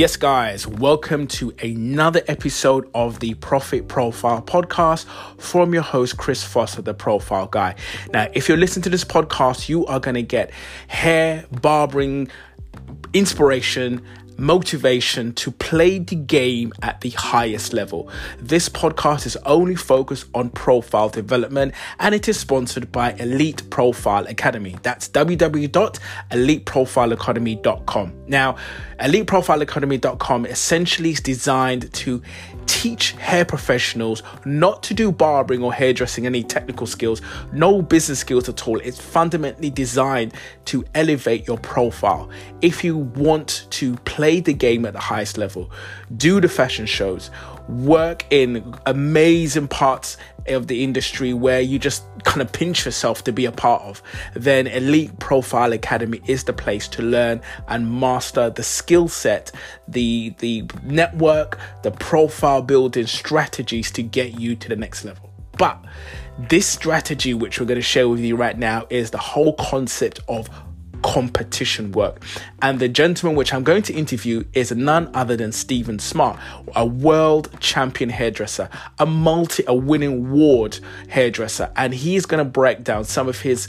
Yes, guys, welcome to another episode of the Profit Profile Podcast from your host, Chris Foster, the Profile Guy. Now, if you're listening to this podcast, you are going to get hair, barbering, inspiration, motivation to play the game at the highest level. This podcast is only focused on profile development and it is sponsored by Elite Profile Academy. That's www.eliteprofileacademy.com. Now, EliteProfileAcademy.com essentially is designed to teach hair professionals not to do barbering or hairdressing, any technical skills, no business skills at all. It's fundamentally designed to elevate your profile. If you want to play the game at the highest level, do the fashion shows, work in amazing parts of the industry where you just kind of pinch yourself to be a part of, then Elite Profile Academy is the place to learn and master the skill set, the the network, the profile building strategies to get you to the next level. But this strategy, which we're going to share with you right now, is the whole concept of competition work. And the gentleman which I'm going to interview is none other than Stephen Smart, a world champion hairdresser, a multi a winning award hairdresser, and he's going to break down some of his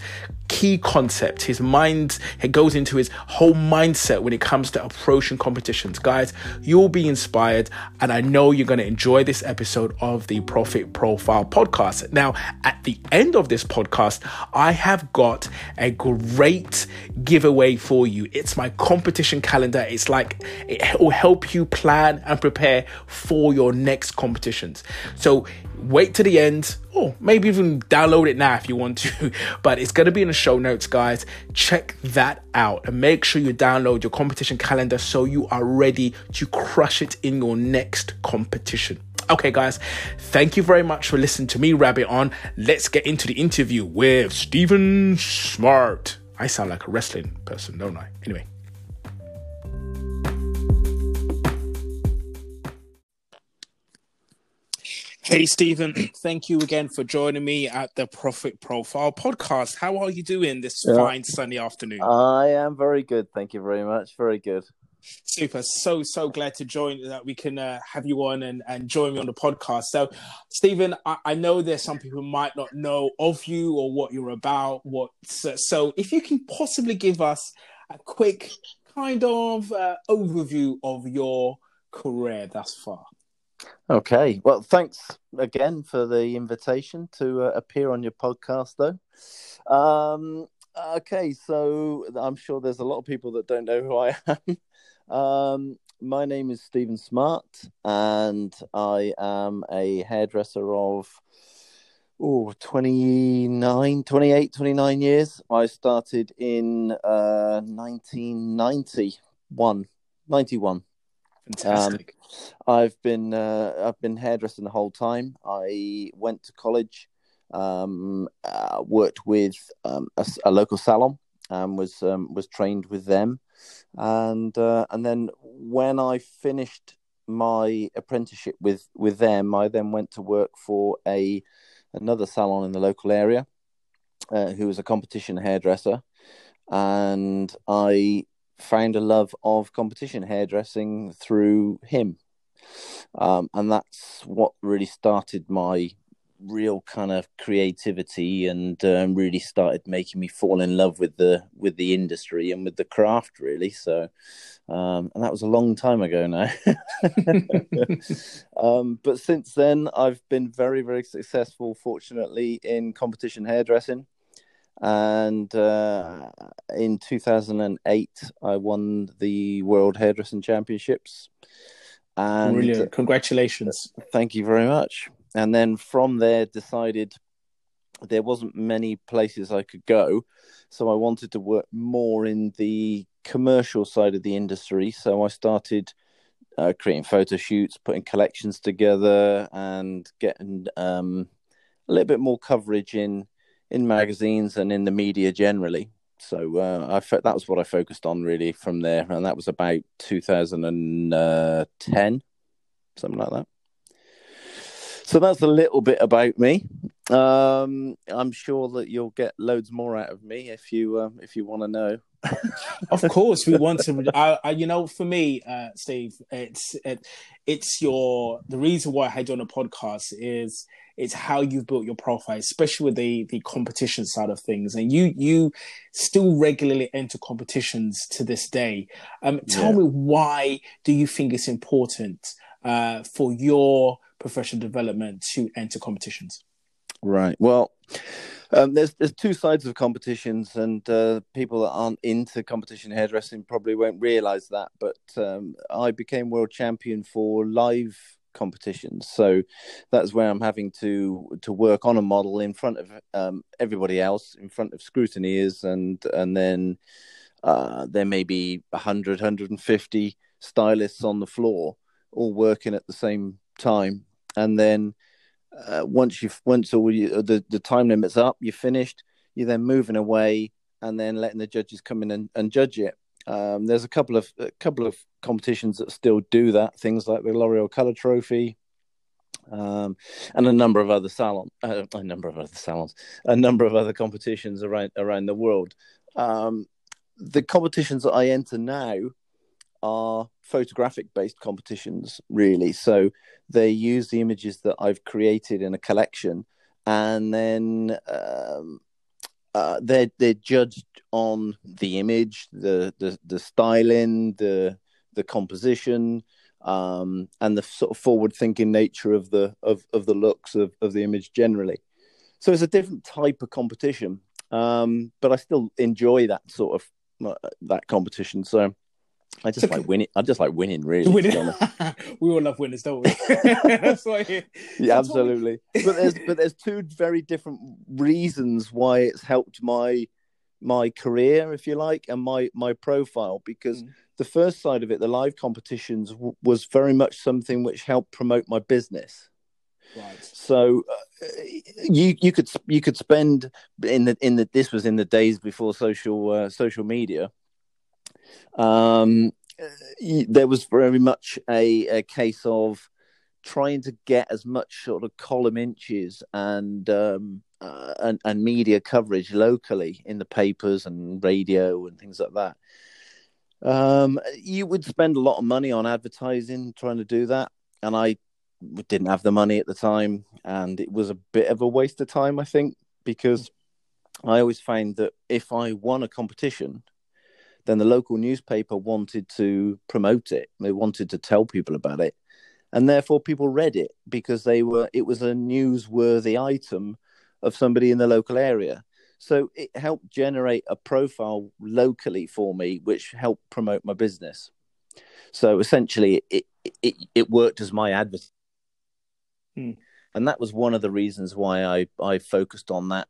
key concept. His mind it goes into his whole mindset when it comes to approaching competitions. Guys, you'll be inspired, and I know you're going to enjoy this episode of the Profit Profile podcast. Now, at the end of this podcast, I have got a great giveaway for you. It's my competition calendar. It's like it will help you plan and prepare for your next competitions. So wait to the end or oh. maybe even download it now if you want to. But it's going to be in the show notes guys. Check that out and make sure you download your competition calendar so you are ready to crush it in your next competition. Okay guys thank you very much for listening to me rabbit on. Let's get into the interview with stephen smart. I sound like a wrestling person don't i? Anyway Hey, Stephen, thank you again for joining me at the Profit Profile podcast. How are you doing this yeah. fine sunny afternoon? I am very good. Thank you very much. Very good. Super. So, so glad to join that we can uh, have you on and, and join me on the podcast. So, Stephen, I, I, know there's some people who might not know of you or what you're about. What so, so if you can possibly give us a quick kind of uh, overview of your career thus far. Okay. Well, thanks again for the invitation to uh, appear on your podcast, though. Um, okay, so I'm sure there's a lot of people that don't know who I am. um, my name is Stephen Smart, and I am a hairdresser of oh, 29, 28, 29 years. I started in uh, 1991. 91. Fantastic. Um, I've been uh, I've been hairdressing the whole time. I went to college, um, uh, worked with um, a, a, local salon, and was um, was trained with them, and uh, and then when I finished my apprenticeship with with them, I then went to work for a another salon in the local area, uh, who was a competition hairdresser, and I found a love of competition hairdressing through him. Um, and that's what really started my real kind of creativity and um, really started making me fall in love with the with the industry and with the craft really. So um, and that was a long time ago now. Um, but since then i've been very very successful fortunately in competition hairdressing and uh, in 2008 i won the world hairdressing championships. And Brilliant. congratulations. Thank you very much. And then from there decided there wasn't many places i could go. So i wanted to work more in the commercial side of the industry. So i started uh, creating photo shoots putting collections together and getting um, a little bit more coverage in in magazines and in the media generally. So uh, I fo- that was what I focused on really from there, and that was about 2010, something like that. So that's a little bit about me. Um, I'm sure that you'll get loads more out of me if you uh, if you want to know. of course, we want to. I, I, you know, for me, uh, Steve, it's it, it's your the reason why I had you on a podcast is it's how you've built your profile, especially with the the competition side of things, and you you still regularly enter competitions to this day. Um, tell yeah. me why do you think it's important uh, for your professional development to enter competitions? Right. Well, um, there's there's two sides of competitions, and uh, people that aren't into competition hairdressing probably won't realise that. But um, I became world champion for live competitions, so that's where I'm having to to work on a model in front of um, everybody else, in front of scrutineers, and and then uh, there may be 100, 150 stylists on the floor, all working at the same time, and then uh, once you've once all you, the the time limit's up, you're finished. You're then moving away and then letting the judges come in and, and judge it. Um, there's a couple of a couple of competitions that still do that. Things like the L'Oreal Color Trophy, um, and a number of other salon, uh, a number of other salons, a number of other competitions around around the world. Um, the competitions that I enter now are photographic based competitions, really. So they use the images that I've created in a collection, and then um, uh, they're they're judged on the image, the the the styling, the the composition, um, and the sort of forward thinking nature of the of, of the looks of, of the image generally. So it's a different type of competition, um, but I still enjoy that sort of uh, that competition. So I just like winning. I just like winning, really. Winning. we all love winners, don't we? That's why. Yeah, absolutely. but there's but there's two very different reasons why it's helped my my career, if you like, and my my profile. Because mm. the first side of it, the live competitions, w- was very much something which helped promote my business. Right. So uh, you you could you could spend in the in the this was in the days before social uh, social media um, there was very much a, a, case of trying to get as much sort of column inches and, um, uh, and and media coverage locally in the papers and radio and things like that. Um, you would spend a lot of money on advertising trying to do that, and I didn't have the money at the time, and it was a bit of a waste of time, I think, because I always find that if I won a competition, then the local newspaper wanted to promote it. They wanted to tell people about it. And therefore people read it because they were it was a newsworthy item of somebody in the local area. So it helped generate a profile locally for me, which helped promote my business. So essentially, it it, it worked as my advert, hmm. and that was one of the reasons why I I focused on that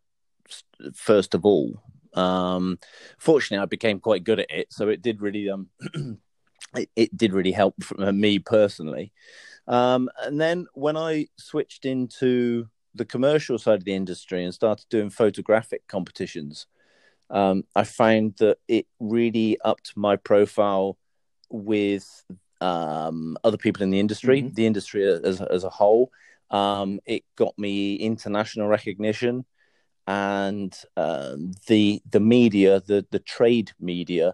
first of all um, fortunately, I became quite good at it, so it did really um, it, it, did really help uh, me personally. Um, and then when I switched into the commercial side of the industry and started doing photographic competitions, um, I found that it really upped my profile with um, other people in the industry, mm-hmm. the industry as as a whole. Um, it got me international recognition and uh, the the media, the the trade media,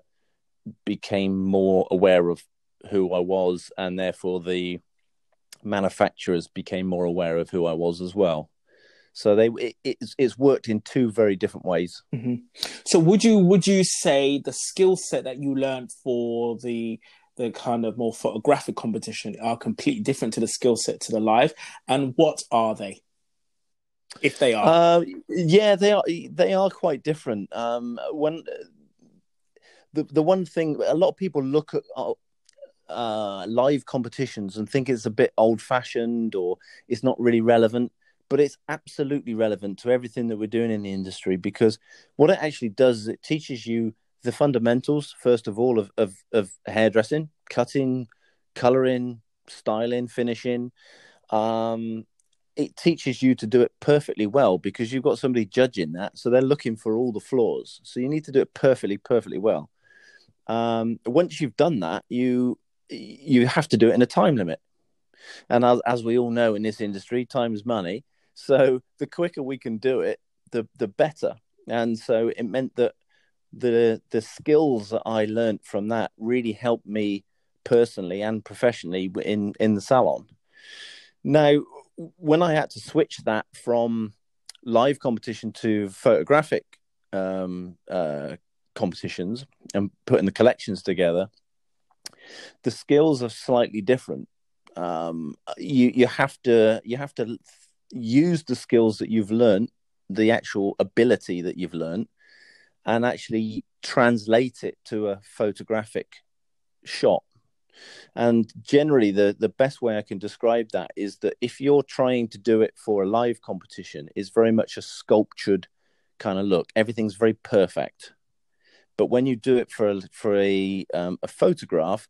became more aware of who I was, and therefore the manufacturers became more aware of who I was as well. So they it, it's it's worked in two very different ways. Mm-hmm. So would you would you say the skill set that you learned for the the kind of more photographic competition are completely different to the skill set to the live, and what are they? If they are. Uh, yeah, they are. They are quite different. Um, when the the one thing a lot of people look at uh, uh, live competitions and think it's a bit old fashioned or it's not really relevant, but it's absolutely relevant to everything that we're doing in the industry because what it actually does is it teaches you the fundamentals first of all of of, of hairdressing, cutting, coloring, styling, finishing. Um, it teaches you to do it perfectly well because you've got somebody judging that. So they're looking for all the flaws. So you need to do it perfectly, perfectly well. Um, once you've done that, you you have to do it in a time limit. And as, as we all know in this industry, time is money. So the quicker we can do it, the the better. And so it meant that the the skills that I learned from that really helped me personally and professionally in in the salon. Now, when I had to switch that from live competition to photographic um, uh, competitions and putting the collections together, the skills are slightly different. Um, you you have to you have to use the skills that you've learned, the actual ability that you've learned, and actually translate it to a photographic shot. And generally, the, the best way I can describe that is that if you're trying to do it for a live competition, is very much a sculptured kind of look. Everything's very perfect. But when you do it for a, for a um, a photograph,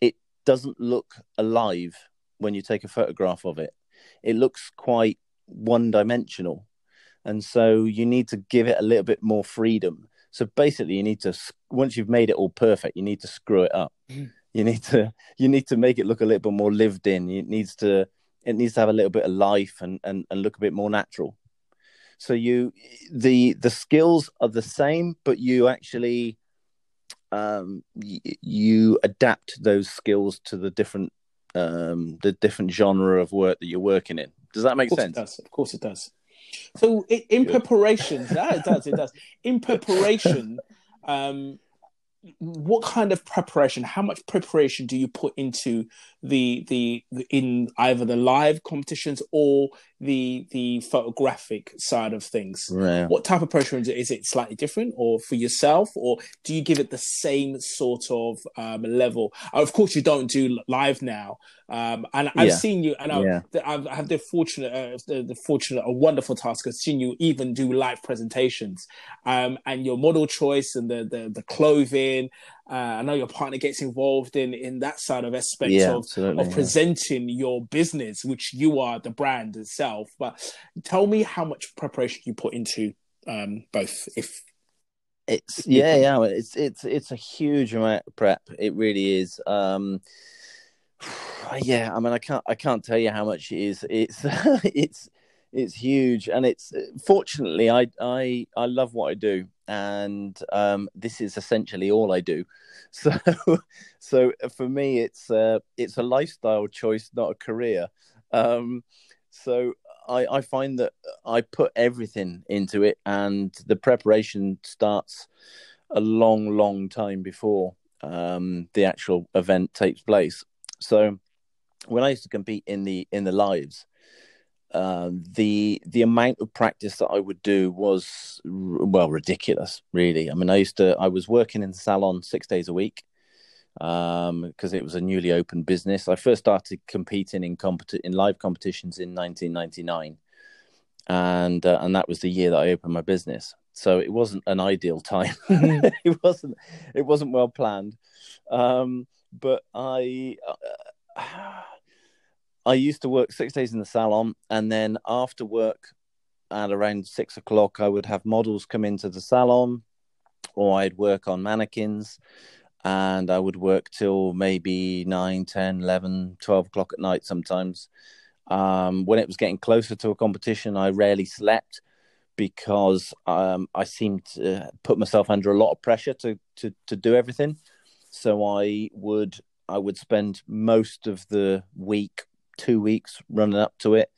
it doesn't look alive when you take a photograph of it. It looks quite one dimensional, and so you need to give it a little bit more freedom. So basically, you need to once you've made it all perfect, you need to screw it up. Mm. You need to you need to make it look a little bit more lived in. It needs to it needs to have a little bit of life and and, and look a bit more natural. So you the the skills are the same, but you actually um, y- you adapt those skills to the different um, the different genre of work that you're working in. Does that make sense? It does. Of course, it does. So, in, preparation, yeah, it does. It does. In preparation, um, what kind of preparation? How much preparation do you put into the, the in either the live competitions or the the photographic side of things. Right. What type of pressure is it? Is it slightly different, or for yourself, or do you give it the same sort of um, level? Of course, you don't do live now, um, and I've yeah. seen you, and I've, yeah. I've, I have the fortunate, uh, the, the, fortunate, a wonderful task of seeing you even do live presentations, um, and your model choice and the the, the clothing. Uh, I know your partner gets involved in in that side of aspect yeah, of, of presenting your business, which you are the brand itself. But tell me how much preparation you put into um, both, if it's yeah, yeah, it's it's it's a huge amount of prep. It really is. Um, yeah, I mean, I can't I can't tell you how much it is. It's it's it's huge, and it's fortunately I I I love what I do, and um, this is essentially all I do. So so for me, it's uh, it's a lifestyle choice, not a career. Um, so I, I find that I put everything into it, and the preparation starts a long, long time before um, the actual event takes place. So when I used to compete in the in the lives, um, the the amount of practice that I would do was well ridiculous. Really, I mean, I used to I was working in the salon six days a week because um, it was a newly opened business. I first started competing in competi- in live competitions in 1999, and uh, and that was the year that I opened my business. So it wasn't an ideal time. Mm-hmm. it wasn't it wasn't well planned, um, but I. Uh, I used to work six days in the salon, and then after work, at around six o'clock, I would have models come into the salon, or I'd work on mannequins, and I would work till maybe 9, 10, 11, 12 o'clock at night sometimes. Um, when it was getting closer to a competition, I rarely slept because um, I seemed to put myself under a lot of pressure to, to, to do everything. So I would I would spend most of the week, two weeks running up to it,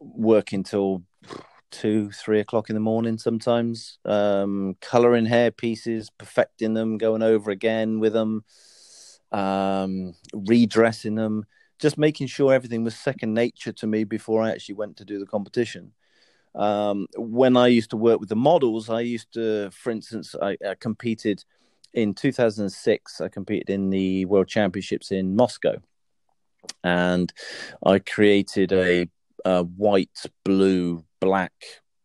working till two, three o'clock in the morning sometimes, um, coloring hair pieces, perfecting them, going over again with them, um, redressing them, just making sure everything was second nature to me before I actually went to do the competition. Um, when I used to work with the models, I used to, for instance, I, I competed in 2006. I competed in the World Championships in Moscow, and I created a, a white, blue, black,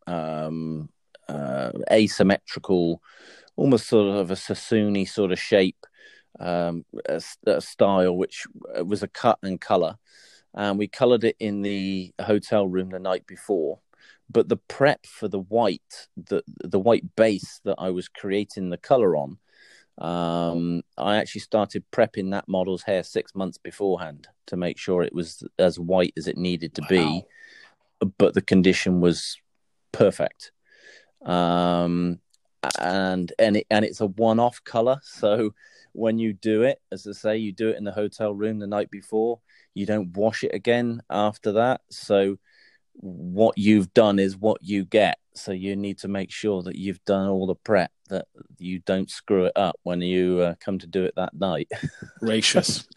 um, uh, asymmetrical, almost sort of a Sassoon sort of shape, um, a, a style, which was a cut and color. And we colored it in the hotel room the night before. But the prep for the white, the the white base that I was creating the color on, Um, I actually started prepping that model's hair six months beforehand to make sure it was as white as it needed to wow. be, but the condition was perfect. Um, and and it, and it's a one-off color, so when you do it, as I say, you do it in the hotel room the night before. You don't wash it again after that. So what you've done is what you get. So you need to make sure that you've done all the prep, that you don't screw it up when you uh, come to do it that night. Gracious.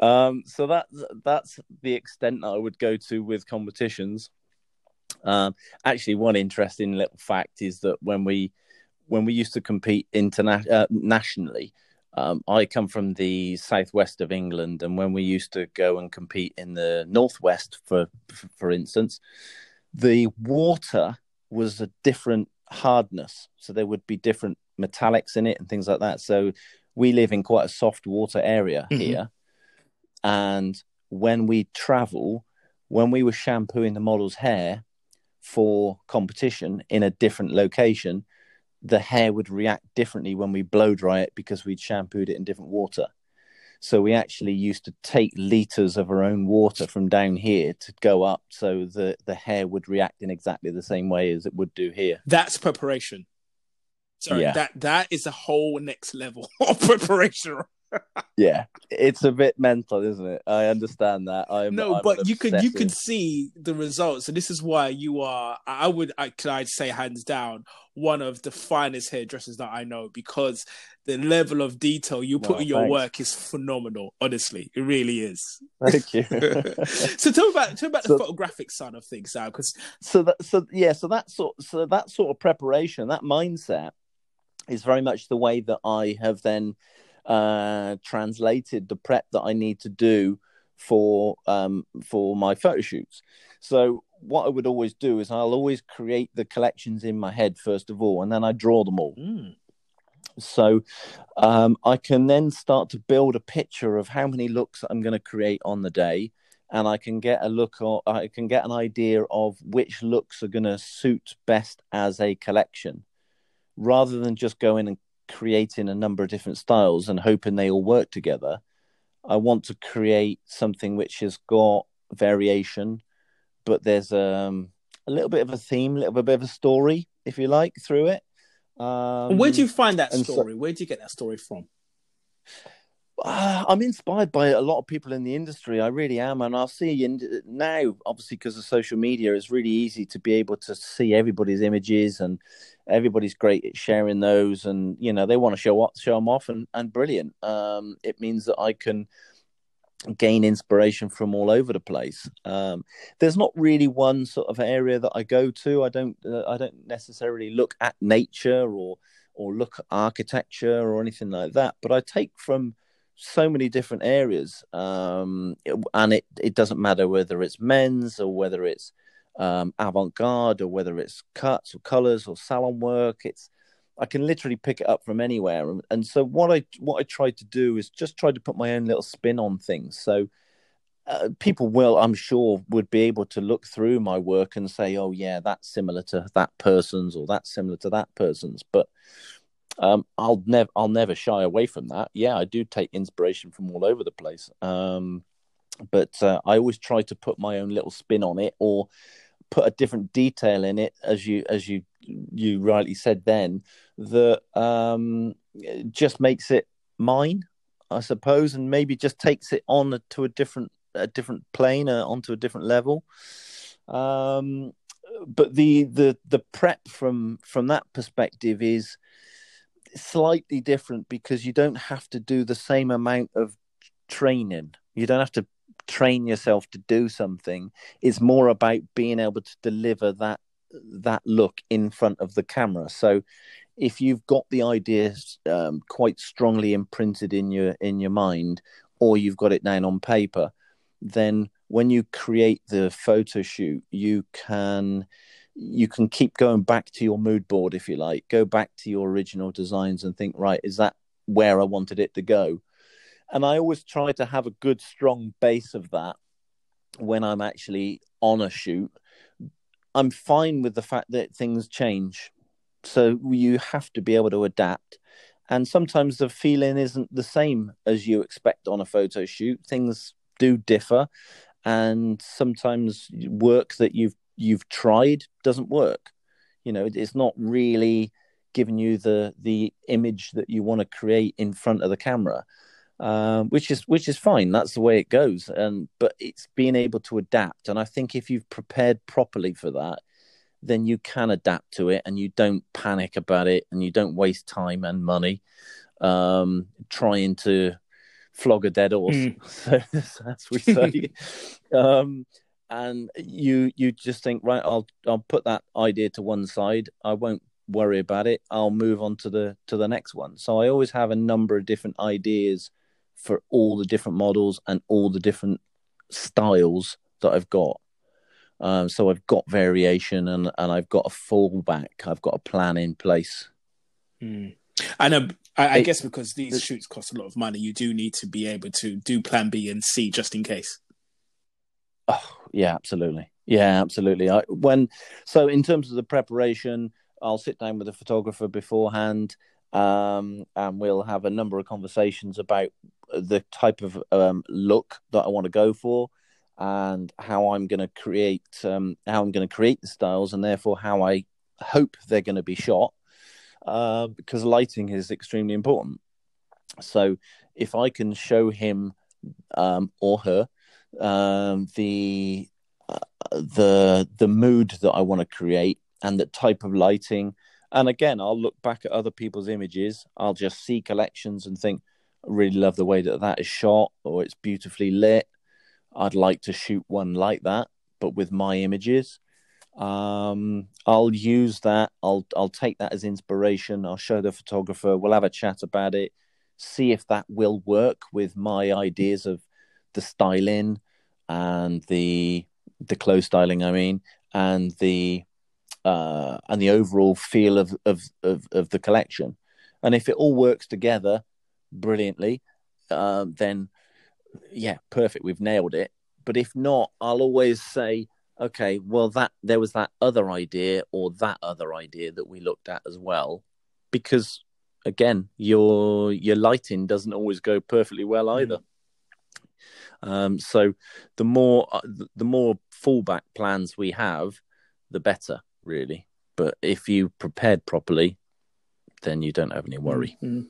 um, so that that's the extent that I would go to with competitions. Um, actually, one interesting little fact is that when we when we used to compete internationally, uh, nationally, um, I come from the southwest of England, and when we used to go and compete in the northwest, for for instance, the water was a different hardness, so there would be different metallics in it and things like that. So we live in quite a soft water area mm-hmm. here, and when we travel, when we were shampooing the model's hair for competition in a different location, the hair would react differently when we blow dry it because we'd shampooed it in different water. So we actually used to take liters of our own water from down here to go up so the, the hair would react in exactly the same way as it would do here. That's preparation. Sorry, yeah. that that is a whole next level of preparation yeah, it's a bit mental, isn't it? I understand that. I'm, no, I'm but you could you could see the results, and this is why you are. I would, I could, I'd say hands down, one of the finest hairdressers that I know because the level of detail you put oh, in your thanks. work is phenomenal. Honestly, it really is. Thank you. so tell about tell about so, the photographic side of things now, because so that so yeah, so that sort so that sort of preparation, that mindset, is very much the way that I have then uh, translated the prep that I need to do for um, for my photo shoots. So what I would always do is I'll always create the collections in my head first of all, and then I draw them all. Mm. So um, I can then start to build a picture of how many looks I'm going to create on the day, and I can get a look or I can get an idea of which looks are going to suit best as a collection, rather than just going and creating a number of different styles and hoping they all work together. I want to create something which has got variation, but there's um, a little bit of a theme, a little bit of a story, if you like, through it. Um, Where do you find that story? So, Where do you get that story from? Uh, I'm inspired by a lot of people in the industry. I really am, and I'll see in, now, obviously, because of social media, it's really easy to be able to see everybody's images, and everybody's great at sharing those. And you know, they want to show up, show them off, and and brilliant. Um, it means that I can gain inspiration from all over the place. Um, there's not really one sort of area that I go to. I don't. Uh, I don't necessarily look at nature or or look at architecture or anything like that. But I take from so many different areas, um, and it it doesn't matter whether it's men's or whether it's um, avant garde or whether it's cuts or colors or salon work. It's I can literally pick it up from anywhere, and, and so what I what I try to do is just try to put my own little spin on things. So. Uh, people will, I'm sure, would be able to look through my work and say, "Oh, yeah, that's similar to that person's, or that's similar to that person's." But um, I'll never I'll never shy away from that. Yeah, I do take inspiration from all over the place, um, but uh, I always try to put my own little spin on it or put a different detail in it, as you as you you rightly said then, that um, just makes it mine, I suppose, and maybe just takes it on to a different a different plane, uh, onto a different level. Um, but the the the prep from from that perspective is slightly different because you don't have to do the same amount of training. You don't have to train yourself to do something. It's more about being able to deliver that that look in front of the camera. So if you've got the ideas um, quite strongly imprinted in your in your mind, or you've got it down on paper, then when you create the photo shoot, you can you can keep going back to your mood board if you like. Go back to your original designs and think right is that where i wanted it to go? And i always try to have a good strong base of that when i'm actually on a shoot. I'm fine with the fact that things change. So you have to be able to adapt. And sometimes the feeling isn't the same as you expect on a photo shoot. Things do differ, and sometimes work that you've you've tried doesn't work. You know, it's not really giving you the the image that you want to create in front of the camera, um, which is which is fine. That's the way it goes. And but it's being able to adapt, and I think if you've prepared properly for that, then you can adapt to it and you don't panic about it and you don't waste time and money um, trying to flog a dead horse. Mm. So, as we say. um, and you you just think, right, I'll I'll put that idea to one side. I won't worry about it. I'll move on to the to the next one. So I always have a number of different ideas for all the different models and all the different styles that I've got. Um, so I've got variation and, and I've got a fallback. I've got a plan in place. Mm. I know. I, I it, guess because these shoots cost a lot of money, you do need to be able to do Plan B and C just in case. Oh yeah, absolutely. Yeah, absolutely. I, when so in terms of the preparation, I'll sit down with a photographer beforehand, um, and we'll have a number of conversations about the type of um, look that I want to go for and how I'm going to create um, how I'm going to create the styles, and therefore how I hope they're going to be shot, uh, because lighting is extremely important. So if I can show him um, or her um, the uh, the the mood that I want to create and the type of lighting, and again, I'll look back at other people's images. I'll just see collections and think, I really love the way that that is shot, or it's beautifully lit I'd like to shoot one like that, but with my images. Um, I'll use that. I'll I'll take that as inspiration. I'll show the photographer. We'll have a chat about it. See if that will work with my ideas of the styling and the the clothes styling. I mean, and the uh, and the overall feel of, of of of the collection. And if it all works together brilliantly, uh, then yeah, perfect, we've nailed it. But if not, I'll always say, okay, well, that there was that other idea or that other idea that we looked at as well, because again, your your lighting doesn't always go perfectly well mm. either. Mm. Um, so the more uh, the more fallback plans we have, the better, really. But if you prepared properly, then you don't have any worry. Mm-hmm.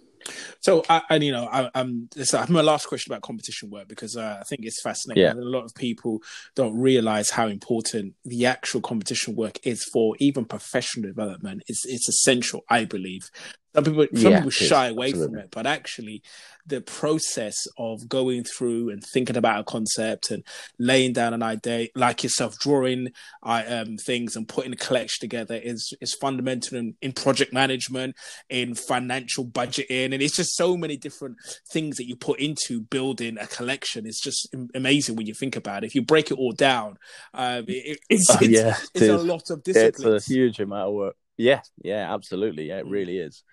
So, I, and you know, I, am I have my last question about competition work because uh, I think it's fascinating. Yeah. a lot of people don't realize how important the actual competition work is for even professional development. It's it's essential, I believe. Some people, some yeah, people shy away Absolutely. from it, but actually, the process of going through and thinking about a concept and laying down an idea, like yourself, drawing um, things and putting a collection together is is fundamental in, in project management, in financial budgeting, and it's just so many different things that you put into building a collection. It's just amazing when you think about it. If you break it all down, um, it, it's, oh, it's, yeah, it's a lot of discipline. It's a huge amount of work. Yeah, yeah, absolutely. Yeah, it mm. really is.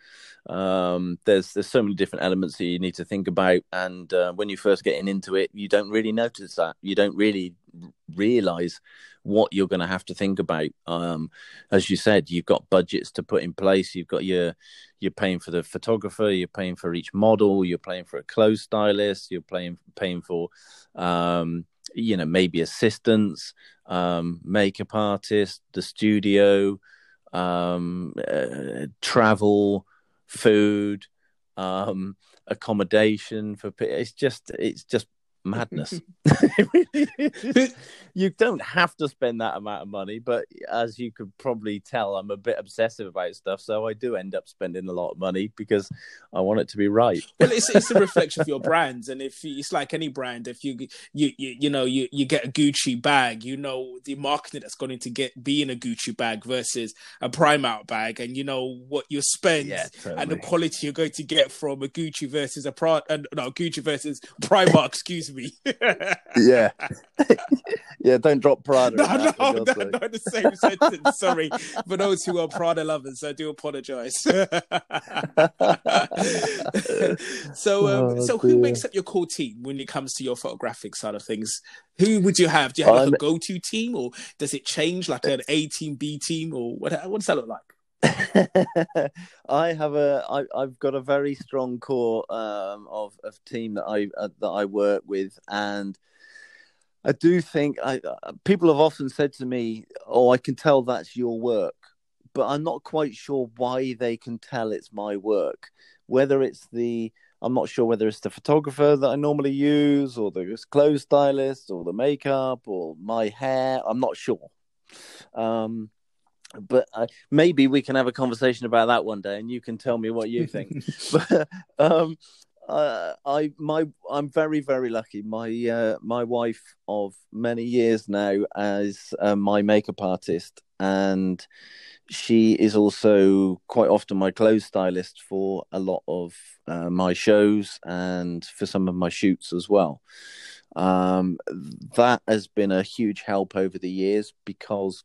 Um, there's there's so many different elements that you need to think about, and uh, when you're first getting into it, you don't really notice that. You don't really realize what you're going to have to think about. Um, as you said, you've got budgets to put in place. You've got your you're paying for the photographer, you're paying for each model, you're paying for a clothes stylist, you're paying paying for um, you know maybe assistants, um, makeup artist, the studio um, uh, travel, food, um, accommodation for it's just it's just madness. you don't have to spend that amount of money, but as you could probably tell, I'm a bit obsessive about stuff, so I do end up spending a lot of money because I want it to be right. well, it's it's a reflection of your brand, and if it's like any brand, if you you you, you know you, you get a Gucci bag, you know the marketing that's going to get be in a Gucci bag versus a Primark bag, and you know what you spend yeah, totally. and the quality you're going to get from a Gucci versus a Prada, uh, no Gucci versus Primark, excuse me. yeah, yeah. Don't drop Prada. No, no, no, not the same sentence. Sorry for those who are Prada lovers. I do apologize. so, um, oh, so who makes up your core team when it comes to your photographic side of things? Who would you have? Do you have like a go-to team, or does it change, like an A team, B team, or what? What does that look like? I have a I, I've got a very strong core um, of of team that I uh, that I work with, and I do think I uh, people have often said to me, "Oh, I can tell that's your work," but I'm not quite sure why they can tell it's my work. Whether it's the I'm not sure whether it's the photographer that I normally use, or the clothes stylist, or the makeup, or my hair. I'm not sure. Um, but uh, maybe we can have a conversation about that one day, and you can tell me what you think. but um, uh, I my I'm very very lucky. My uh, my wife of many years now as uh, my makeup artist, and she is also quite often my clothes stylist for a lot of uh, my shows and for some of my shoots as well. Um, that has been a huge help over the years because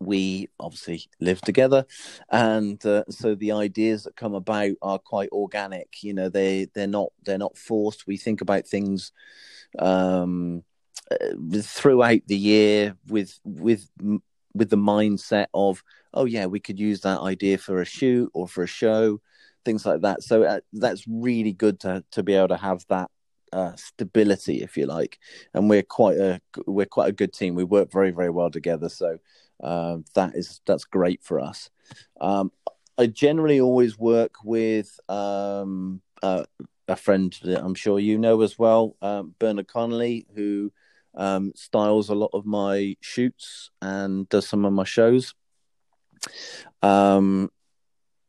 we obviously live together. And uh, so the ideas that come about are quite organic you know they they're not they're not forced. We think about things um, uh, throughout the year with with with the mindset of oh yeah we could use that idea for a shoot or for a show things like that. So uh, that's really good to to be able to have that uh, stability if you like. And we're quite a we're quite a good team. We work very very well together. So uh, that is that's great for us. Um, I generally always work with um, uh, a friend that I'm sure you know as well, um, Bernard Connolly, who um, styles a lot of my shoots and does some of my shows. Um,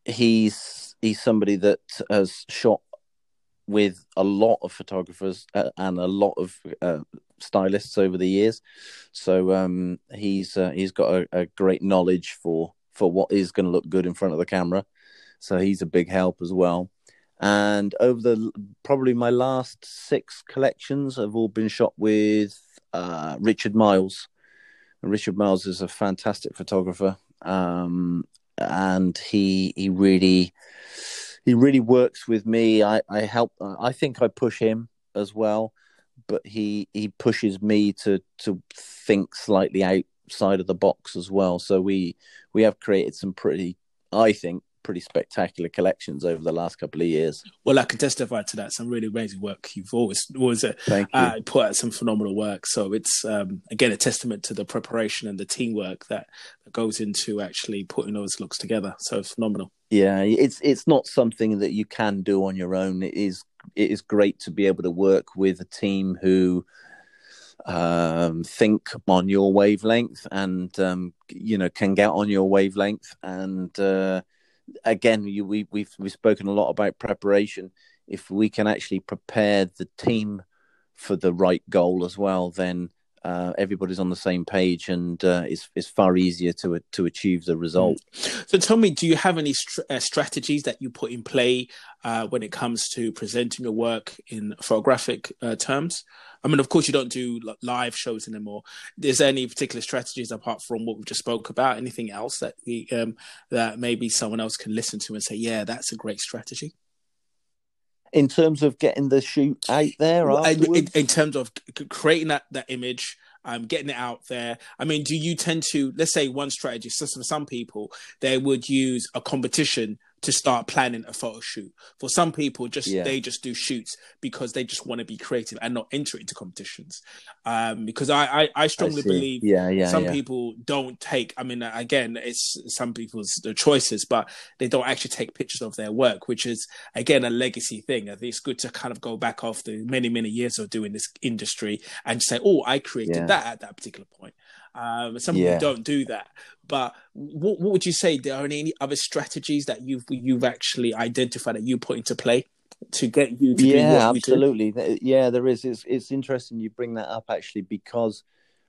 he's he's somebody that has shot with a lot of photographers uh, and a lot of uh, stylists over the years. So um, he's uh, he's got a, a, great knowledge for for what is going to look good in front of the camera. So he's a big help as well. And over the probably my last six collections have all been shot with uh, Richard Miles. Richard Miles is a fantastic photographer, um, and he he really he really works with me. I I help. Uh, I think I push him as well but he he pushes me to to think slightly outside of the box as well. So we we have created some pretty, I think, pretty spectacular collections over the last couple of years. Well, I can testify to that. Some really amazing work. You've always always uh, uh, put out some phenomenal work. So it's um, again a testament to the preparation and the teamwork that, that goes into actually putting those looks together. So it's phenomenal. Yeah, it's it's not something that you can do on your own. It is it is great to be able to work with a team who um, think on your wavelength and um, you know can get on your wavelength. And uh, again, you, we, we've we've spoken a lot about preparation. If we can actually prepare the team for the right goal as well, then uh, everybody's on the same page and uh, it's, it's far easier to to achieve the result. So tell me, do you have any uh, strategies that you put in play uh, when it comes to presenting your work in photographic uh, terms? I mean, of course, you don't do live shows anymore. Is there any particular strategies apart from what we just spoke about? Anything else that we, um, that maybe someone else can listen to and say, "Yeah, that's a great strategy." in terms of getting the shoot out there in, in, terms of creating that that image um, getting it out there i mean do you tend to let's say one strategy so for some people they would use a competition to start planning a photo shoot. For some people, just yeah. they just do shoots because they just want to be creative and not enter into competitions. Um, because I, I, I strongly I believe yeah, yeah, some yeah. people don't take. I mean, again, it's some people's the choices, but they don't actually take pictures of their work, which is again a legacy thing. I think it's good to kind of go back after many many years of doing this industry and say, oh, I created that at that particular point. Um, some yeah. people don't do that. But what, what would you say? There are any other strategies that you've you've actually identified that you put into play to get you to yeah, absolutely. Yeah, there is. It's it's interesting you bring that up actually because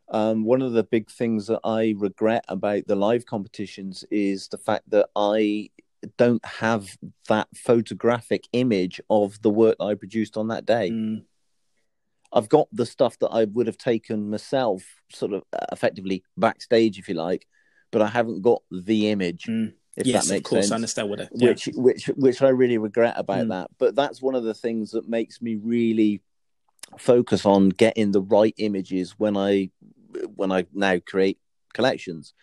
um, one of the big things that I regret about the live competitions is the fact that I don't have that photographic image of the work I produced on that day. Mm. I've got the stuff that I would have taken myself, sort of uh, effectively backstage, if you like, but I haven't got the image. Mm. If yes, that makes of course, sense. I understand what it. Yeah. Which, which, which I really regret about mm. that. But that's one of the things that makes me really focus on getting the right images when I, when I now create collections,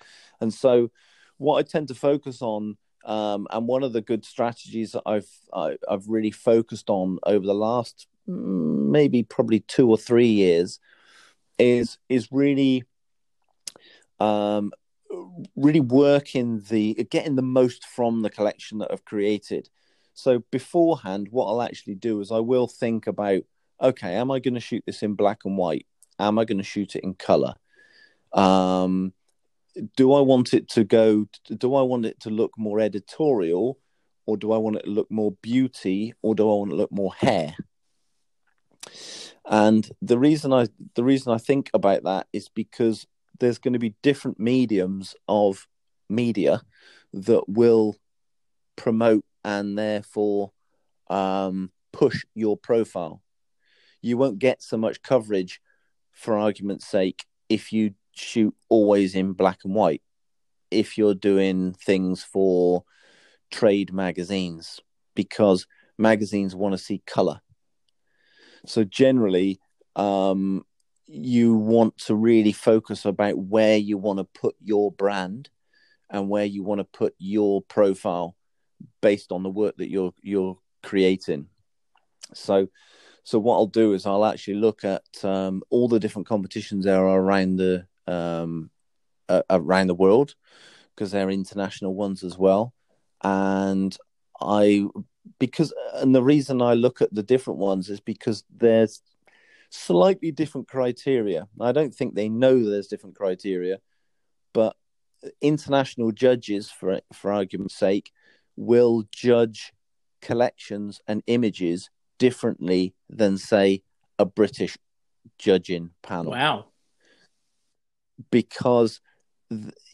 and so what I tend to focus on, um, and one of the good strategies that I've I, have i have really focused on over the last maybe probably two or three years, is is really um, really working the getting the most from the collection that I've created. So beforehand, what I'll actually do is I will think about okay, am I going to shoot this in black and white? Am I going to shoot it in color? Um, do I want it to go? Do I want it to look more editorial, or do I want it to look more beauty, or do I want it to look more hair? And the reason I the reason I think about that is because there's going to be different mediums of media that will promote and therefore um, push your profile. You won't get so much coverage, for argument's sake, if you shoot always in black and white. If you're doing things for trade magazines, because magazines want to see color. So generally, um, you want to really focus about where you want to put your brand and where you want to put your profile based on the work that you're you're creating. So, so what I'll do is I'll actually look at um, all the different competitions there are around the um, uh, around the world because they're international ones as well, and I because and the reason I look at the different ones is because there's slightly different criteria. I don't think they know there's different criteria, but international judges, for for argument's sake, will judge collections and images differently than, say, a British judging panel. Wow! Because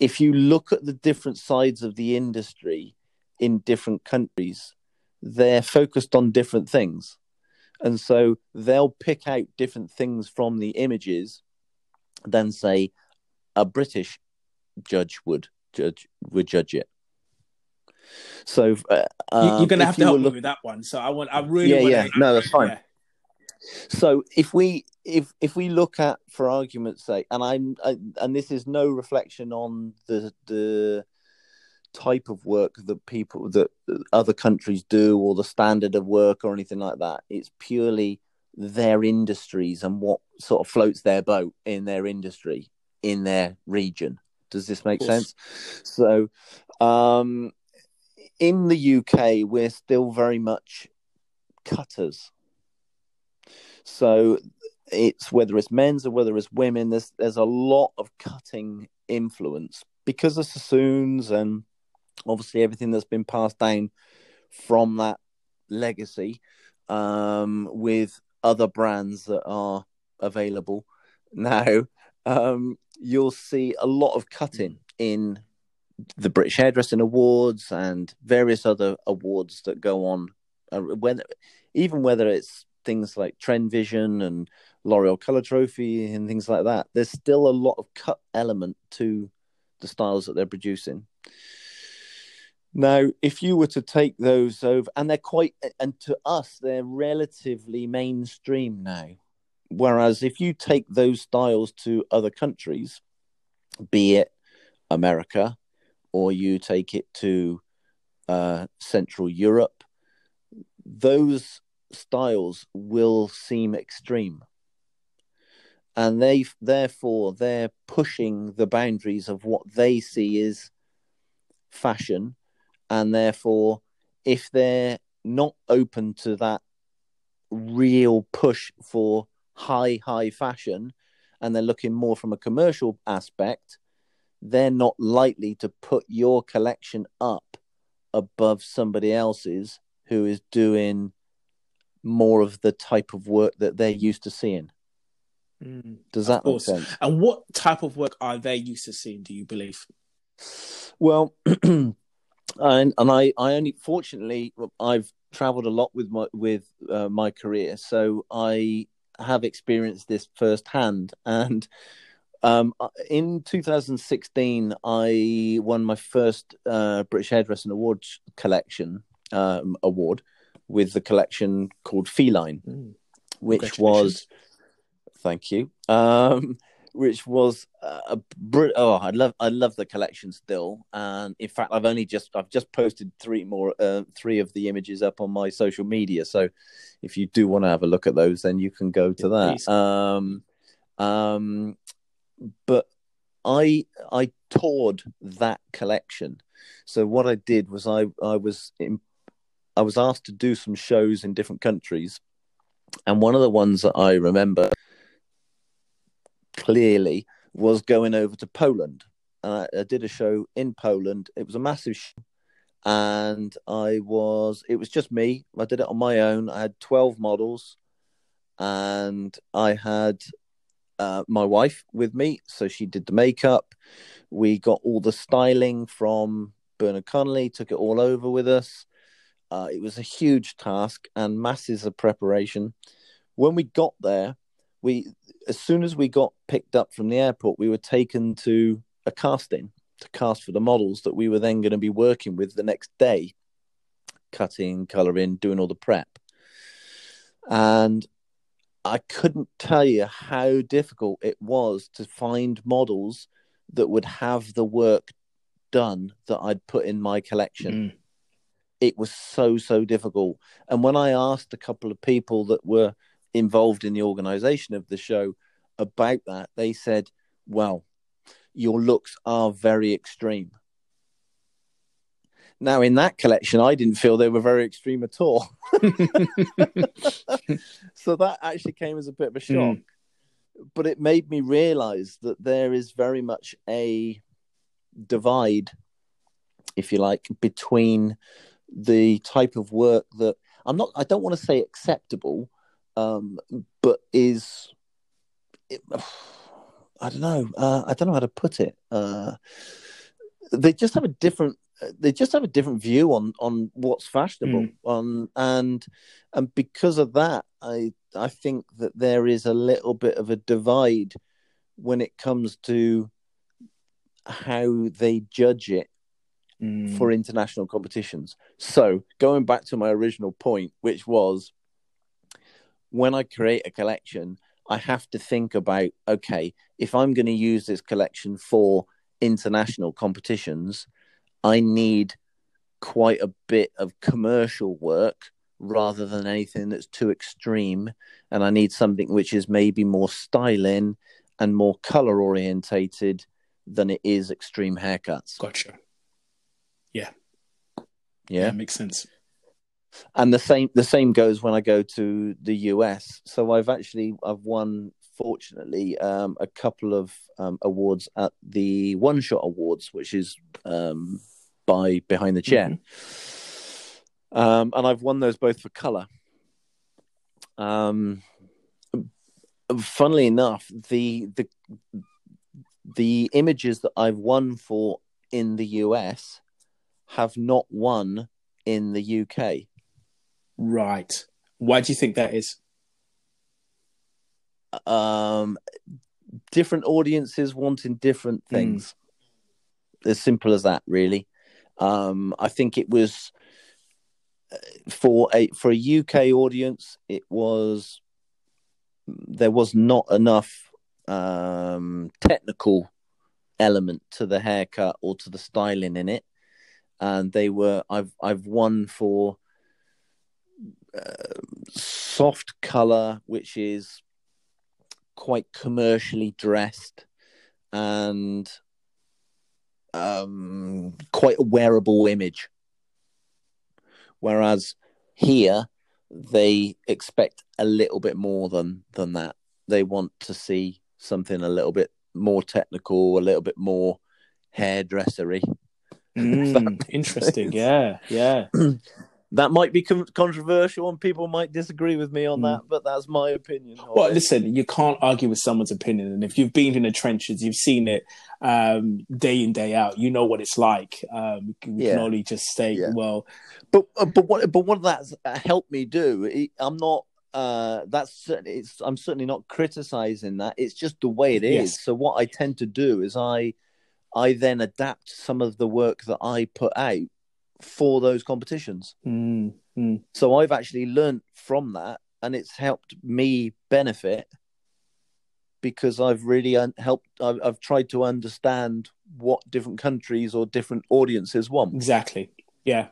if you look at the different sides of the industry in different countries, they're focused on different things and so they'll pick out different things from the images than say a British judge would judge would judge it. So uh, you're going to have to help look... me with that one. So I want, I really, yeah, want yeah, to... no, that's fine. Yeah. So if we if if we look at, for argument's sake, and I'm I, and this is no reflection on the the type of work that people that other countries do or the standard of work or anything like that. It's purely their industries and what sort of floats their boat in their industry in their region. Does this make sense? So um in the UK we're still very much cutters. So it's whether it's men's or whether it's women there's there's a lot of cutting influence because of sassoons and obviously everything that's been passed down from that legacy um, with other brands that are available now um, you'll see a lot of cutting in the british hairdressing awards and various other awards that go on uh, whether even whether it's things like trend vision and l'oreal color trophy and things like that there's still a lot of cut element to the styles that they're producing now, if you were to take those over, and they're quite, and to us, they're relatively mainstream now. Whereas if you take those styles to other countries, be it America, or you take it to uh, Central Europe, those styles will seem extreme. And they, therefore, they're pushing the boundaries of what they see is fashion and therefore, if they're not open to that real push for high, high fashion, and they're looking more from a commercial aspect, they're not likely to put your collection up above somebody else's who is doing more of the type of work that they're used to seeing. Mm, Does that make sense? And what type of work are they used to seeing, do you believe? Well, and and I I only fortunately I've traveled a lot with my with uh, my career, so I have experienced this firsthand. And um, uh, in 2016, I won my first uh, British Hairdressing Awards collection um, award with the collection called Feline, mm. which was thank you. Um, which was a br- oh I love I love the collection still, and in fact I've only just I've just posted three more uh, three of the images up on my social media. So if you do want to have a look at those, then you can go to that. Um, um, but I I toured that collection. So what I did was I I was in, I was asked to do some shows in different countries, and one of the ones that I remember clearly was going over to Poland. I did a show in Poland. It was a massive show, and I was it was just me. I did it on my own. I had twelve models, and I had uh, my wife with me, so she did the makeup. We got all the styling from Bernard Connolly, took it all over with us. Uh, it was a huge task and masses of preparation. When we got there, we as soon as we got picked up from the airport, we were taken to a casting to cast for the models that we were then going to be working with the next day, cutting, coloring, doing all the prep. And I couldn't tell you how difficult it was to find models that would have the work done that I'd put in my collection. Mm. It was so, so difficult. And when I asked a couple of people that were involved in the organization of the show about that, they said, Well, your looks are very extreme. Now, in that collection, I didn't feel they were very extreme at all. so that actually came as a bit of a shock. Mm. But it made me realize that there is very much a divide, if you like, between the type of work that I'm not, I don't want to say acceptable, um, but is, it, I don't know, uh, I don't know how to put it. Uh, they just have a different they just have a different view on on what's fashionable Mm. on and and because of that i i think that there is a little bit of a divide when it comes to how they judge it Mm. for international competitions so going back to my original point which was when i create a collection i have to think about okay if i'm going to use this collection for international competitions I need quite a bit of commercial work rather than anything that's too extreme. And I need something which is maybe more styling and more color orientated than it is extreme haircuts. Gotcha. Yeah. Yeah. That makes sense. And the same the same goes when I go to the US. So I've actually I've won fortunately um, a couple of um, awards at the One Shot Awards, which is um, by Behind the Chair, um, and I've won those both for color. Um, funnily enough, the the the images that I've won for in the US have not won in the UK. Right. Why do you think that is? um different audiences wanting different Hmm. things as simple as that really um i think it was uh, for a for a uk audience it was there was not enough um technical element to the haircut or to the styling in it and they were i've i've won for uh, soft color which is quite commercially dressed and um, quite a wearable image. Whereas here, they expect a little bit more than than that. They want to see something a little bit more technical, a little bit more hairdressery. Mm, interesting. Yeah. Yeah. That might be con- controversial, and people might disagree with me on Mm. that, but that's my opinion. Well, it. listen, you can't argue with someone's opinion, and if you've been in the trenches, you've seen it um, day in day out. You know what it's like. Um, we can, can only just say, Yeah. well, but uh, but what but what that's uh, helped me do i'm not uh that's certainly it's i'm certainly not criticizing that it's just the way it is Yes. so what i tend to do is i i then adapt some of the work that i put out for those competitions mm, mm, so i've actually learned from that and it's helped me benefit because I've really un- helped. I've, I've tried to understand what different countries or different audiences want. Exactly. Yeah.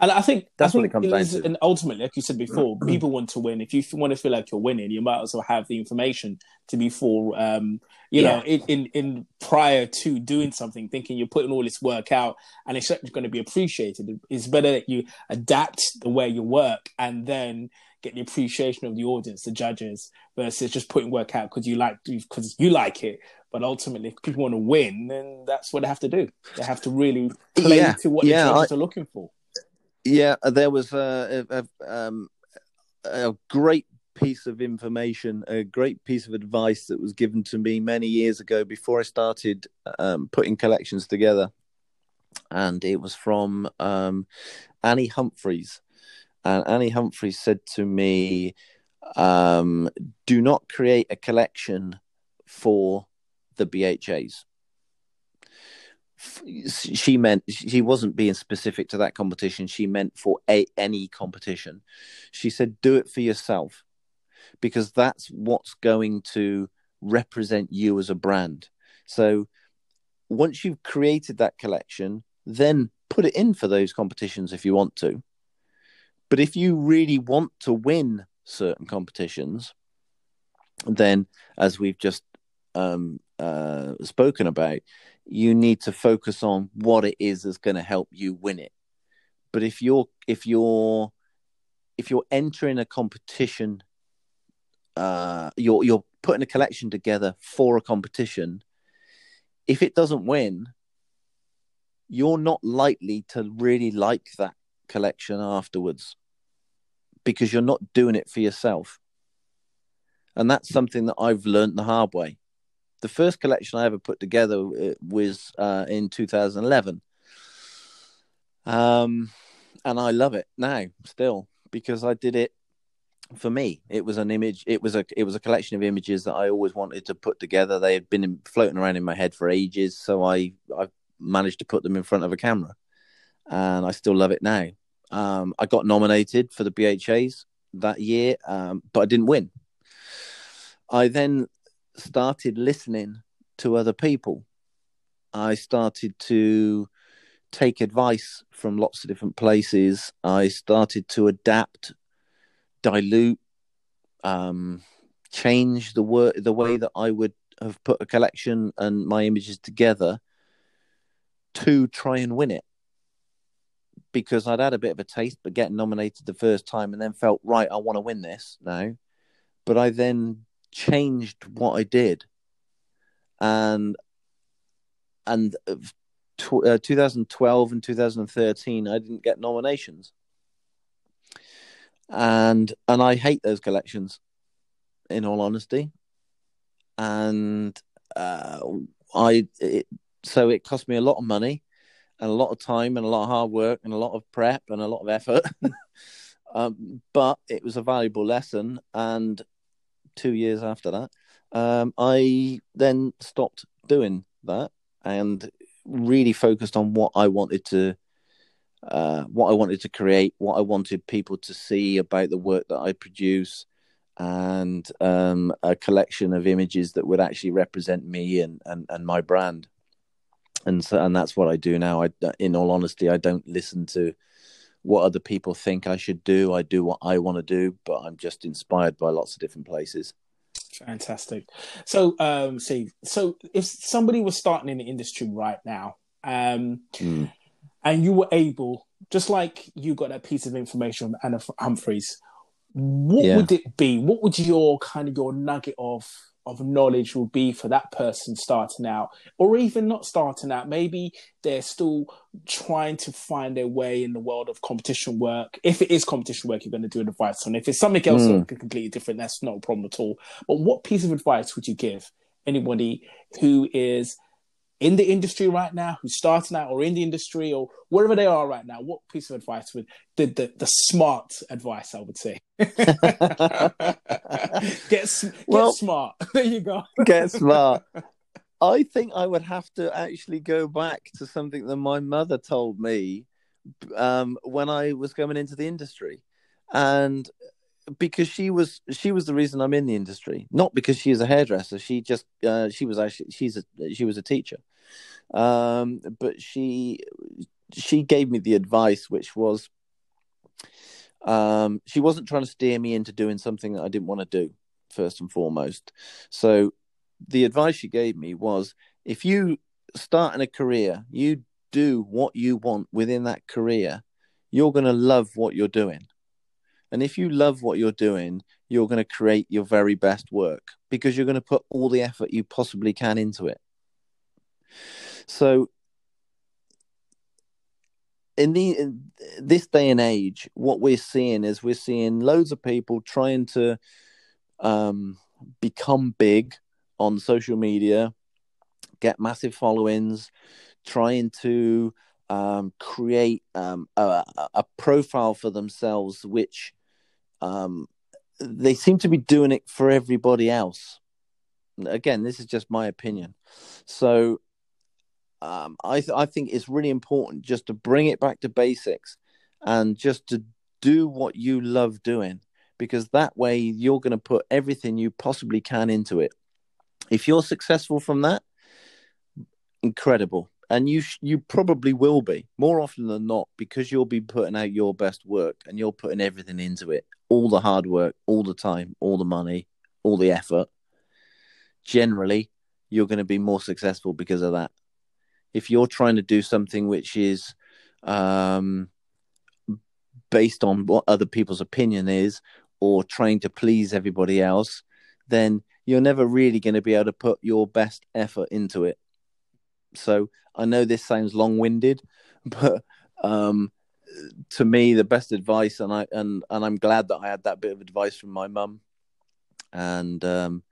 And I think That's I what it comes down to. And ultimately, like you said before, people want to win. If you want to feel like you're winning, you might as well have the information to be for, um, you know, in, in in prior to doing something, thinking you're putting all this work out and it's actually going to be appreciated. It's better that you adapt the way you work and then get the appreciation of the audience, the judges, versus just putting work out because you like because you like it. But ultimately, if people want to win, then that's what they have to do. They have to really play Yeah, to what yeah, the judges are looking for. Yeah, there was a, a, a, um, a great piece of information, a great piece of advice that was given to me many years ago before I started um, putting collections together. And it was from um, Annie Humphreys. And Annie Humphreys said to me, um, Do not create a collection for the BHAs she meant she wasn't being specific to that competition. She meant for a, any competition. She said do it for yourself because that's what's going to represent you as a brand. So once you've created that collection then put it in for those competitions if you want to. But if you really want to win certain competitions then as we've just um, uh, spoken about you need to focus on what it is that's going to help you win it. But if you're if you're if you're entering a competition uh you're you're putting a collection together for a competition if it doesn't win you're not likely to really like that collection afterwards because you're not doing it for yourself. And that's something that I've learned the hard way the first collection I ever put together uh, was uh, in 2011. Um, and I love it now still because I did it for me. It was an image. It was a it was a collection of images that I always wanted to put together. They had been in, floating around in my head for ages, so I I managed to put them in front of a camera, and I still love it now. Um, I got nominated for the BHAs that year, um, but I didn't win. I then started listening to other people. I started to take advice from lots of different places. I started to adapt, dilute, um, change the wor- the way that I would have put a collection and my images together to try and win it. Because I'd had a bit of a taste, but getting nominated the first time and then felt, right, I want to win this now. But I then changed what I did, and and tw- uh, 2012 and 2013, I didn't get nominations, and and I hate those collections, in all honesty, and uh, I it, so it cost me a lot of money, and a lot of time, and a lot of hard work, and a lot of prep, and a lot of effort. um, but it was a valuable lesson, and two years after that, um, I then stopped doing that and really focused on what I wanted to, uh, what I wanted to create, what I wanted people to see about the work that I produce, and um, a collection of images that would actually represent me and, and, and my brand. And so, and that's what I do now. I, in all honesty, I don't listen to what other people think I should do. I do what I want to do, but I'm just inspired by lots of different places. Fantastic. So, um, see, so if somebody was starting in the industry right now, um, Mm. and you were able, just like you got that piece of information from Anna Humphreys, what Yeah. would it be? What would your kind of your nugget of of knowledge will be for that person starting out, or even not starting out? Maybe they're still trying to find their way in the world of competition work. If it is competition work, you're going to do advice on. If it's something else Mm. completely different, that's not a problem at all. But what piece of advice would you give anybody who is in the industry right now, who's starting out or in the industry or wherever they are right now? What piece of advice would the the, the smart advice I would say? get get Well- smart. There you go. Get smart. I think I would have to actually go back to something that my mother told me um, when I was coming into the industry. And because she was she was the reason I'm in the industry, not because she is a hairdresser. She just uh, she was actually she's a she was a teacher, um, but she she gave me the advice, which was um, she wasn't trying to steer me into doing something that I didn't want to do first and foremost. So the advice she gave me was if you start in a career, you do what you want within that career, you're going to love what you're doing. And if you love what you're doing, you're going to create your very best work because you're going to put all the effort you possibly can into it. So, in the in this day and age, what we're seeing is we're seeing loads of people trying to um, become big on social media, get massive followings, trying to um, create um, a, a, profile for themselves, which um, they seem to be doing it for everybody else. Again, this is just my opinion. So um, I, th- I think it's really important just to bring it back to basics and just to do what you love doing because that way you're going to put everything you possibly can into it. If you're successful from that, incredible. And you sh- you probably will be more often than not because you'll be putting out your best work and you're putting everything into it, all the hard work, all the time, all the money, all the effort. Generally, you're going to be more successful because of that if you're trying to do something which is um, based on what other people's opinion is or trying to please everybody else, then you're never really going to be able to put your best effort into it. So I know this sounds long-winded, but um, to me, the best advice, and I and and I'm glad that I had that bit of advice from my mum, and um,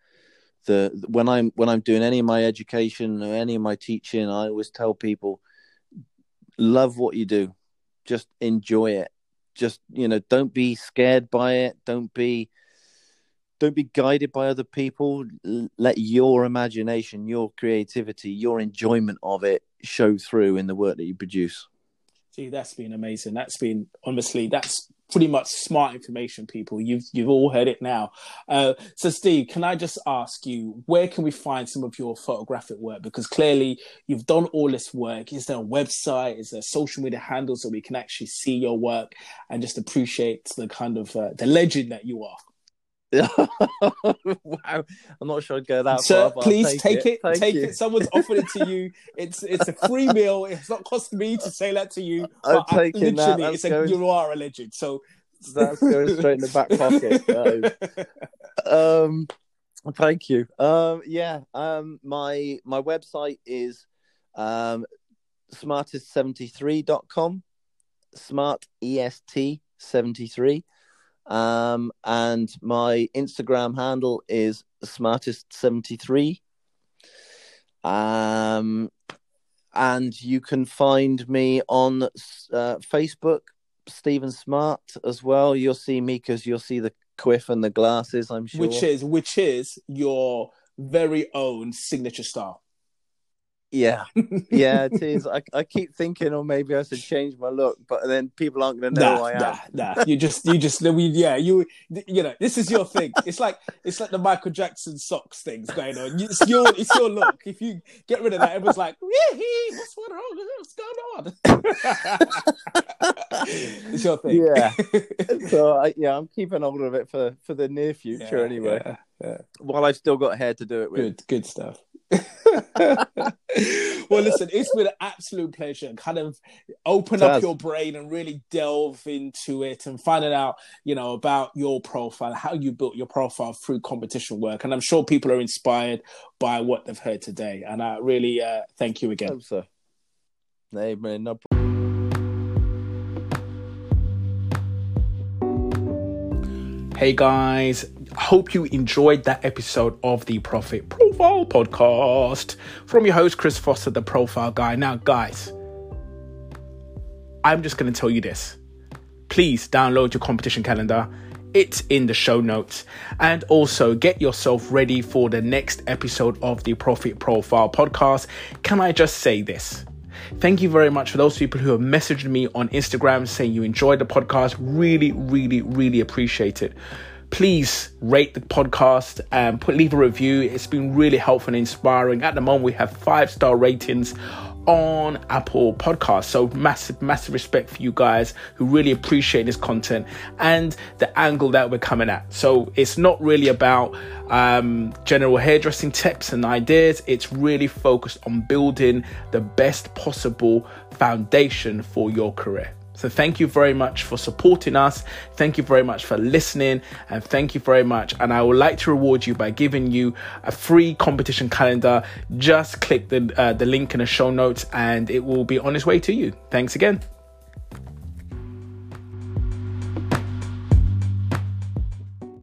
the when I'm when I'm doing any of my education or any of my teaching, I always tell people, love what you do, just enjoy it. Just you know, don't be scared by it. Don't be don't be guided by other people. Let your imagination, your creativity, your enjoyment of it show through in the work that you produce. See, that's been amazing. That's been honestly, that's pretty much smart information, people. You've you've all heard it now. Uh, so, Steve, can I just ask you where can we find some of your photographic work? Because clearly you've done all this work. Is there a website? Is there social media handles so we can actually see your work and just appreciate the kind of uh, the legend that you are? Wow, I'm not sure I'd go that Sir, far. please take, take it. it. Take you. it. Someone's offered it to you. It's it's a free meal. It's not cost me to say that to you. I'm taking that. That's it's a, you are a legend. So That's going straight in the back pocket. Um, thank you. Um, yeah. Um, my my website is um smartest73.com. Smart EST 73. Um, and my Instagram handle is smartest73. Um, and you can find me on uh, Facebook, Steven Smart, as well. You'll see me because you'll see the quiff and the glasses. I'm sure. which is which is your very own signature style. Yeah, yeah, it is. I, I keep thinking, or maybe I should change my look, but then people aren't going to know Nah, who I am. nah, nah. You just, you just, we, yeah, you, you know, this is your thing. It's like, it's like the Michael Jackson socks things going on. It's your, it's your look. If you get rid of that, everyone's like, what's wrong? What's going on? it's your thing. Yeah. So I, yeah, I'm keeping hold of it for for the near future Yeah, anyway. yeah, yeah. While I've still got hair to do it with. Good, good stuff. well, listen, it's been an absolute pleasure. Kind of open up your brain and really delve into it and finding out, you know, about your profile, how you built your profile through competition work. And I'm sure people are inspired by what they've heard today. And I really uh, thank you again. Hope so. Hey man, no Hey guys, hope you enjoyed that episode of the Profit Profile Podcast from your host, Chris Foster, the Profile Guy. Now, guys, I'm just going to tell you this. Please download your competition calendar. It's in the show notes. And also get yourself ready for the next episode of the Profit Profile Podcast. Can I just say this? Thank you very much for those people who have messaged me on Instagram saying you enjoyed the podcast. Really, really, really appreciate it please rate the podcast and put leave a review. It's been really helpful and inspiring. At the moment, we have five star ratings on Apple Podcasts. So massive, massive respect for you guys who really appreciate this content and the angle that we're coming at. So it's not really about um, general hairdressing tips and ideas. It's really focused on building the best possible foundation for your career. So thank you very much for supporting us. Thank you very much for listening and thank you very much. And I would like to reward you by giving you a free competition calendar. Just click the, uh, the link in the show notes and it will be on its way to you. Thanks again.